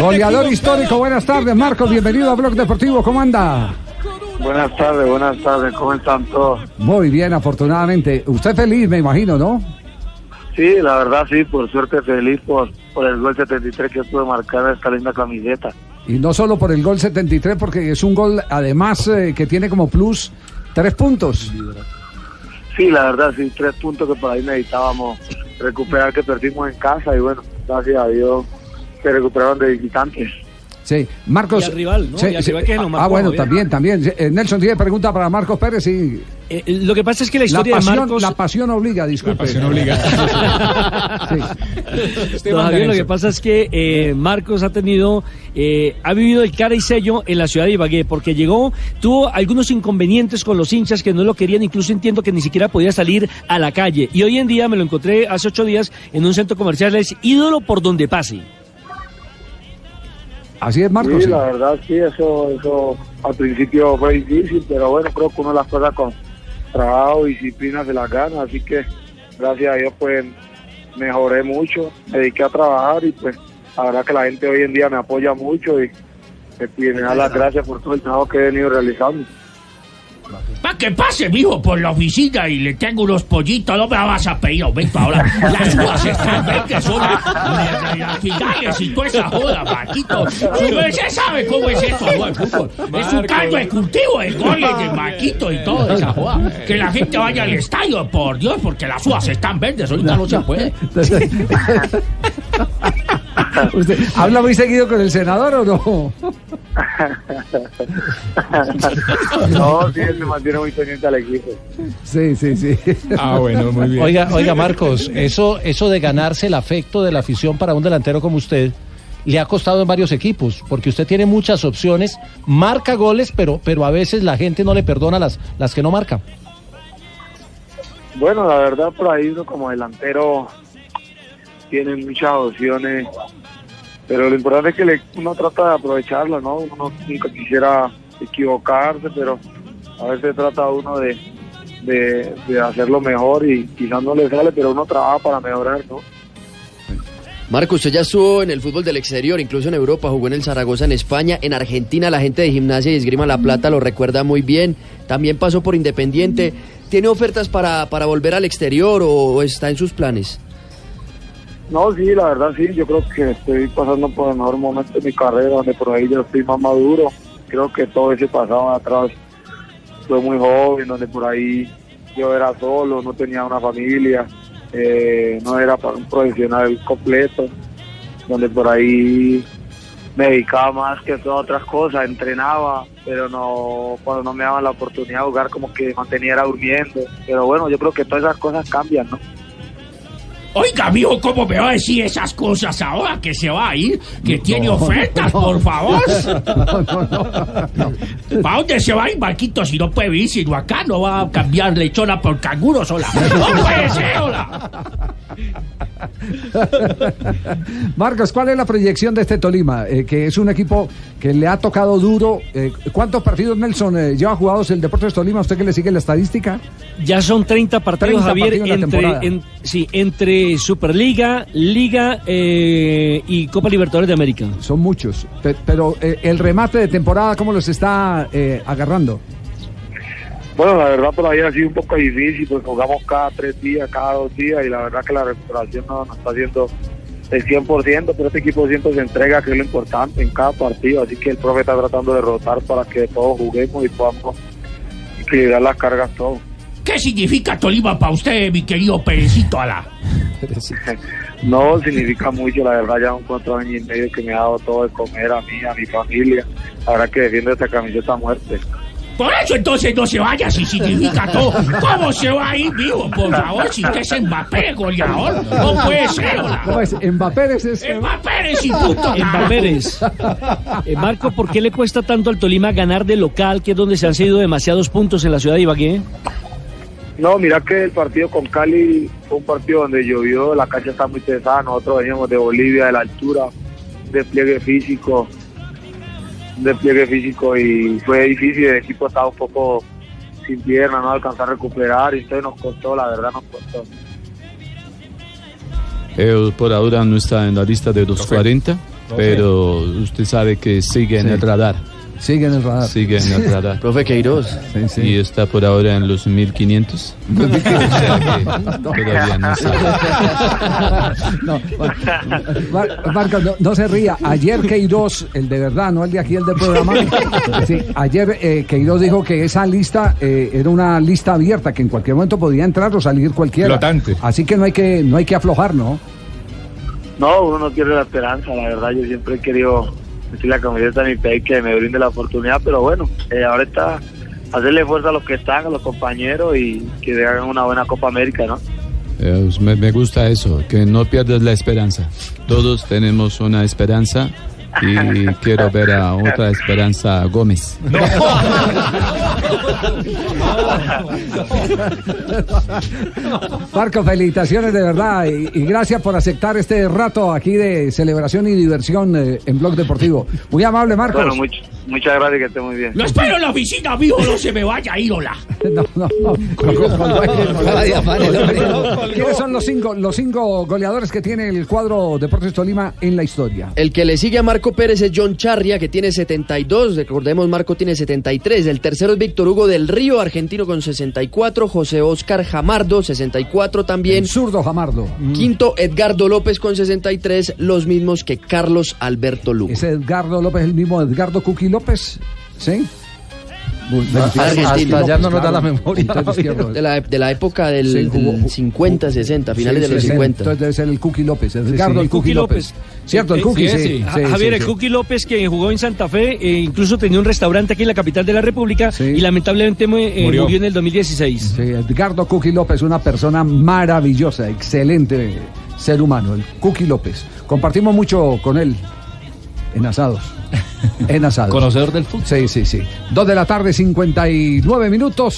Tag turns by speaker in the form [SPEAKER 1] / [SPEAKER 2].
[SPEAKER 1] Goleador histórico, buenas tardes, Marcos. Bienvenido a Blog Deportivo. ¿Cómo anda?
[SPEAKER 2] Buenas tardes, buenas tardes. ¿Cómo están todos?
[SPEAKER 1] Muy bien, afortunadamente. Usted feliz, me imagino, ¿no?
[SPEAKER 2] Sí, la verdad sí, por suerte feliz por, por el gol 73 que pude marcar esta linda camiseta.
[SPEAKER 1] Y no solo por el gol 73, porque es un gol además eh, que tiene como plus tres puntos.
[SPEAKER 2] Sí, la verdad sí, tres puntos que por ahí necesitábamos recuperar que perdimos en casa y bueno, gracias a Dios se recuperaron de visitantes.
[SPEAKER 1] Sí, Marcos.
[SPEAKER 3] Y al rival, ¿no?
[SPEAKER 1] sí,
[SPEAKER 3] Y al
[SPEAKER 1] sí.
[SPEAKER 3] rival que nos
[SPEAKER 1] ah,
[SPEAKER 3] marcó,
[SPEAKER 1] bueno,
[SPEAKER 3] Javier.
[SPEAKER 1] también, también. Eh, Nelson tiene pregunta para Marcos Pérez, sí.
[SPEAKER 3] Eh, eh, lo que pasa es que la
[SPEAKER 1] La
[SPEAKER 3] historia
[SPEAKER 1] pasión,
[SPEAKER 3] de Marcos.
[SPEAKER 1] la pasión obliga, disculpe.
[SPEAKER 4] pasión obliga.
[SPEAKER 1] Sí.
[SPEAKER 3] Don Javier, lo que pasa es que eh, Marcos ha tenido, eh, ha vivido el cara y sello en la ciudad de Ibagué, porque llegó, tuvo algunos inconvenientes con los hinchas que no lo querían, incluso entiendo que ni siquiera podía salir a la calle. Y hoy en día me lo encontré hace ocho días en un centro comercial, es ídolo por donde pase.
[SPEAKER 1] Así es, Marcos.
[SPEAKER 2] sí,
[SPEAKER 1] sí.
[SPEAKER 2] la verdad sí, eso, eso al principio fue difícil, pero bueno, creo que uno las cosas con trabajo, disciplina se las gana, así que gracias a Dios pues mejoré mucho, me dediqué a trabajar y pues la verdad que la gente hoy en día me apoya mucho y, y me da las gracias por todo el trabajo que he venido realizando.
[SPEAKER 5] Pa' que pase, mijo, por la oficina y le tengo unos pollitos, no me vas a pedir aumento ahora. Las uvas están verdes, son las finales y toda esa joda, Marquito. Su merced sabe cómo es esto, ¿no? El fútbol. Es un caldo de cultivo de goles de Marquito y toda esa joda. Que la gente vaya al estadio, por Dios, porque las uvas están verdes, ahorita no se puede.
[SPEAKER 1] ¿Usted habla muy seguido con el senador o no?
[SPEAKER 2] no, sí, él me mantiene muy pendiente al equipo.
[SPEAKER 1] Sí, sí, sí.
[SPEAKER 4] Ah, bueno, muy bien.
[SPEAKER 6] Oiga, oiga, Marcos, eso, eso de ganarse el afecto de la afición para un delantero como usted le ha costado en varios equipos, porque usted tiene muchas opciones, marca goles, pero, pero a veces la gente no le perdona las, las que no marca.
[SPEAKER 2] Bueno, la verdad por ahí uno como delantero tiene muchas opciones, pero lo importante es que le- uno trata de aprovecharlo, ¿no? Uno nunca quisiera equivocarse, pero a veces trata uno de, de, de hacerlo mejor y quizás no le sale, pero uno trabaja para mejorar, ¿no?
[SPEAKER 7] Marco, usted ya estuvo en el fútbol del exterior, incluso en Europa, jugó en el Zaragoza, en España, en Argentina, la gente de Gimnasia y Esgrima La Plata lo recuerda muy bien, también pasó por Independiente. ¿Tiene ofertas para, para volver al exterior o, o está en sus planes?
[SPEAKER 2] No, sí, la verdad sí, yo creo que estoy pasando por el mejor momento de mi carrera, donde por ahí yo estoy más maduro. Creo que todo ese pasado atrás fue muy joven, donde por ahí yo era solo, no tenía una familia, eh, no era para un profesional completo, donde por ahí me dedicaba más que a otras cosas, entrenaba, pero no cuando no me daban la oportunidad de jugar como que mantenía era durmiendo. Pero bueno, yo creo que todas esas cosas cambian, ¿no?
[SPEAKER 5] Oiga, mijo, ¿cómo me va a decir esas cosas ahora que se va a ir? Que tiene ofertas, por favor. ¿Para dónde se va a ir, Marquito, si no puede vivir sino acá? No va a cambiar lechona por canguro sola. ¡No puede ser, hola!
[SPEAKER 1] Marcos, ¿cuál es la proyección de este Tolima? Eh, que es un equipo que le ha tocado duro. Eh, ¿Cuántos partidos, Nelson, eh, lleva jugados el Deportes Tolima? ¿Usted que le sigue la estadística?
[SPEAKER 3] Ya son 30 partidos,
[SPEAKER 1] 30
[SPEAKER 3] Javier,
[SPEAKER 1] partidos
[SPEAKER 3] entre, en- sí, entre Superliga, Liga y Copa Libertadores de América.
[SPEAKER 1] Son muchos. Pe- Pero el remate de temporada, ¿cómo los está agarrando?
[SPEAKER 2] Bueno, la verdad por ahí ha sido un poco difícil, porque jugamos cada tres días, cada dos días, y la verdad que la recuperación no nos está haciendo el 100%, pero este equipo siempre se entrega, que es lo importante en cada partido, así que el profe está tratando de rotar para que todos juguemos y podamos equilibrar las cargas todos.
[SPEAKER 5] ¿Qué significa Tolima para usted, mi querido Perecito Ala?
[SPEAKER 2] No significa mucho, la verdad, ya un cuatro años y medio que me ha dado todo de comer a mí, a mi familia, verdad que defiendo esta camiseta a muerte.
[SPEAKER 5] Por eso entonces no se vaya si significa todo. ¿Cómo se va a ir, vivo? Por favor, si usted es Mbappé, goleador. No puede ser, hola.
[SPEAKER 1] ¿Cómo es? Mbappé es ese.
[SPEAKER 5] Mbappé es y punto.
[SPEAKER 3] En Pérez. Eh, Marco, ¿por qué le cuesta tanto al Tolima ganar de local, que es donde se han cedido demasiados puntos en la ciudad de Ibagué?
[SPEAKER 2] No, mira que el partido con Cali fue un partido donde llovió, la cancha está muy pesada, nosotros veníamos de Bolivia, de la altura, despliegue físico, despliegue físico y fue difícil, el equipo estaba un poco sin pierna, no alcanzó a recuperar y entonces nos costó, la verdad nos costó.
[SPEAKER 8] Él por ahora no está en la lista de los 40.
[SPEAKER 4] pero usted sabe que sigue en el radar.
[SPEAKER 1] Sigue en el radar.
[SPEAKER 4] Sigue en el radar.
[SPEAKER 7] Profe Queiroz.
[SPEAKER 1] Sí, sí.
[SPEAKER 4] Y está por ahora en los 1500. O sea que todavía no sabe.
[SPEAKER 1] No, Mar- Mar- Marcos, no, no se ría. Ayer Queiroz, el de verdad, no el de aquí, el del programa. sí, ayer eh, Queiroz dijo que esa lista eh, era una lista abierta, que en cualquier momento podía entrar o salir cualquiera.
[SPEAKER 8] Flotante.
[SPEAKER 1] Así que no hay que, no hay que aflojar, ¿no?
[SPEAKER 2] No, uno no pierde la esperanza, la verdad. Yo siempre he querido decir la camiseta mi país que me brinde la oportunidad, pero bueno, eh, ahora está hacerle fuerza a los que están, a los compañeros y que hagan una buena Copa América, ¿no?
[SPEAKER 4] Eh, me, me gusta eso, que no pierdas la esperanza. Todos tenemos una esperanza y quiero ver a otra esperanza Gómez.
[SPEAKER 1] Marco, felicitaciones de verdad y, y gracias por aceptar este rato aquí de celebración y diversión eh, en Blog Deportivo. Muy amable, Marcos.
[SPEAKER 2] Bueno, much- muchas gracias, que esté muy bien.
[SPEAKER 5] Lo espero en la oficina, mijo, no se me vaya a ir, hola.
[SPEAKER 1] No, no, no. ¿Quiénes son los cinco, los cinco goleadores que tiene el cuadro Deportes Tolima en la historia?
[SPEAKER 7] El que le sigue a Marco Pérez es John Charria, que tiene 72. Recordemos, Marco tiene 73. El tercero es Víctor Hugo del Río, argentino con 64. José Oscar Jamardo, 64 también.
[SPEAKER 1] El zurdo Jamardo.
[SPEAKER 7] Quinto, Edgardo López con 63, los mismos que Carlos Alberto Lugo.
[SPEAKER 1] ¿Es Edgardo López el mismo Edgardo Cuqui López? ¿Sí?
[SPEAKER 6] Allá no nos da la memoria.
[SPEAKER 7] De la, de la época del,
[SPEAKER 1] Sí, jugó-
[SPEAKER 7] del 50, 60, finales
[SPEAKER 1] Sí,
[SPEAKER 7] de los
[SPEAKER 1] sí,
[SPEAKER 7] 50.
[SPEAKER 1] Entonces debe ser el Cookie López, Edgardo el Cookie López. Cierto, el
[SPEAKER 3] Eh,
[SPEAKER 1] Cookie,
[SPEAKER 8] sí,
[SPEAKER 1] sí.
[SPEAKER 8] sí.
[SPEAKER 3] Javier, el. Cookie López, que jugó en Santa Fe, e incluso tenía un restaurante aquí en la capital de la República y lamentablemente mu- eh,
[SPEAKER 8] Murió.
[SPEAKER 3] murió. en el 2016.
[SPEAKER 1] Sí, Edgardo Cookie López, una persona maravillosa, excelente ser humano, el Cookie López. Compartimos mucho con él en asados. En asados.
[SPEAKER 6] Conocedor del fútbol.
[SPEAKER 1] Sí, sí, sí. Dos de la tarde, 59 minutos.